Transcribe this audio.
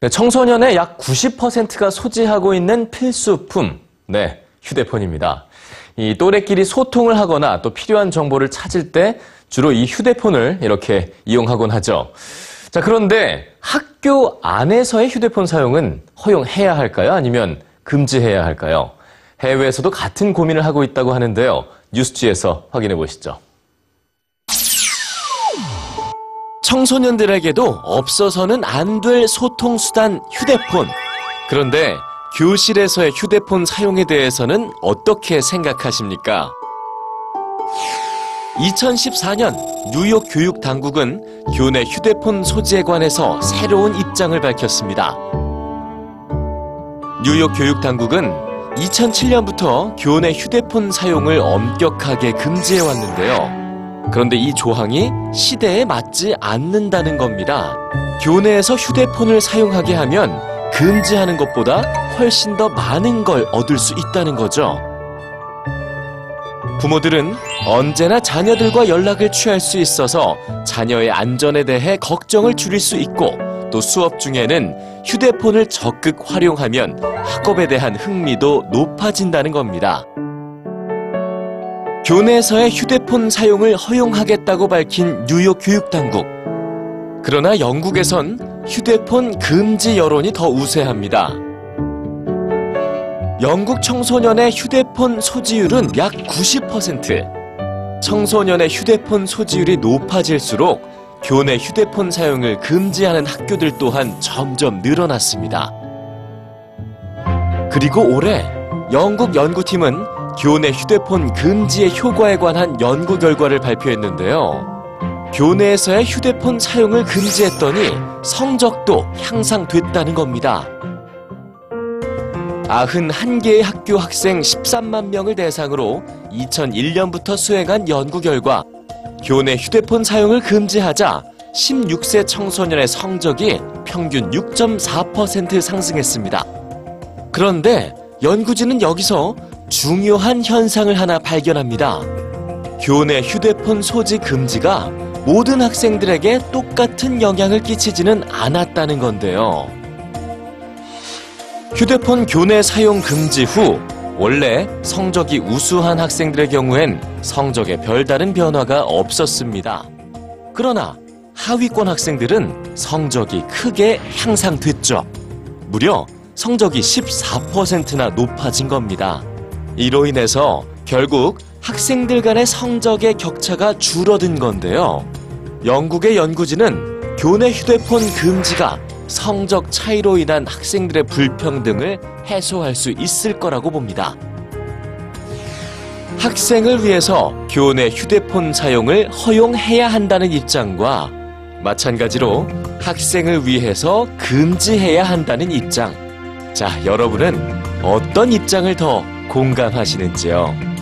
네, 청소년의 약 90%가 소지하고 있는 필수품, 네, 휴대폰입니다. 이 또래끼리 소통을 하거나 또 필요한 정보를 찾을 때 주로 이 휴대폰을 이렇게 이용하곤 하죠. 자, 그런데 학교 안에서의 휴대폰 사용은 허용해야 할까요? 아니면 금지해야 할까요? 해외에서도 같은 고민을 하고 있다고 하는데요. 뉴스지에서 확인해 보시죠. 청소년들에게도 없어서는 안 될 소통수단 휴대폰. 그런데 교실에서의 휴대폰 사용에 대해서는 어떻게 생각하십니까? 2014년 뉴욕 교육 당국은 교내 휴대폰 소지에 관해서 새로운 입장을 밝혔습니다. 뉴욕 교육 당국은 2007년부터 교내 휴대폰 사용을 엄격하게 금지해 왔는데요. 그런데 이 조항이 시대에 맞지 않는다는 겁니다. 교내에서 휴대폰을 사용하게 하면 금지하는 것보다 훨씬 더 많은 걸 얻을 수 있다는 거죠. 부모들은 언제나 자녀들과 연락을 취할 수 있어서 자녀의 안전에 대해 걱정을 줄일 수 있고 또 수업 중에는 휴대폰을 적극 활용하면 학업에 대한 흥미도 높아진다는 겁니다. 교내에서의 휴대폰 사용을 허용하겠다고 밝힌 뉴욕 교육당국. 그러나 영국에선 휴대폰 금지 여론이 더 우세합니다. 영국 청소년의 휴대폰 소지율은 약 90%. 청소년의 휴대폰 소지율이 높아질수록 교내 휴대폰 사용을 금지하는 학교들 또한 점점 늘어났습니다. 그리고 올해 영국 연구팀은 교내 휴대폰 금지의 효과에 관한 연구 결과를 발표했는데요. 교내에서의 휴대폰 사용을 금지했더니 성적도 향상됐다는 겁니다. 91개의 학교 학생 13만 명을 대상으로 2001년부터 수행한 연구 결과 교내 휴대폰 사용을 금지하자 16세 청소년의 성적이 평균 6.4% 상승했습니다. 그런데 연구진은 여기서 중요한 현상을 하나 발견합니다. 교내 휴대폰 소지 금지가 모든 학생들에게 똑같은 영향을 끼치지는 않았다는 건데요. 휴대폰 교내 사용 금지 후 원래 성적이 우수한 학생들의 경우엔 성적에 별다른 변화가 없었습니다. 그러나 하위권 학생들은 성적이 크게 향상됐죠. 무려 성적이 14%나 높아진 겁니다. 이로 인해서 결국 학생들 간의 성적의 격차가 줄어든 건데요. 영국의 연구진은 교내 휴대폰 금지가 성적 차이로 인한 학생들의 불평등을 해소할 수 있을 거라고 봅니다. 학생을 위해서 교내 휴대폰 사용을 허용해야 한다는 입장과 마찬가지로 학생을 위해서 금지해야 한다는 입장. 자, 여러분은 어떤 입장을 더 공감하시는지요?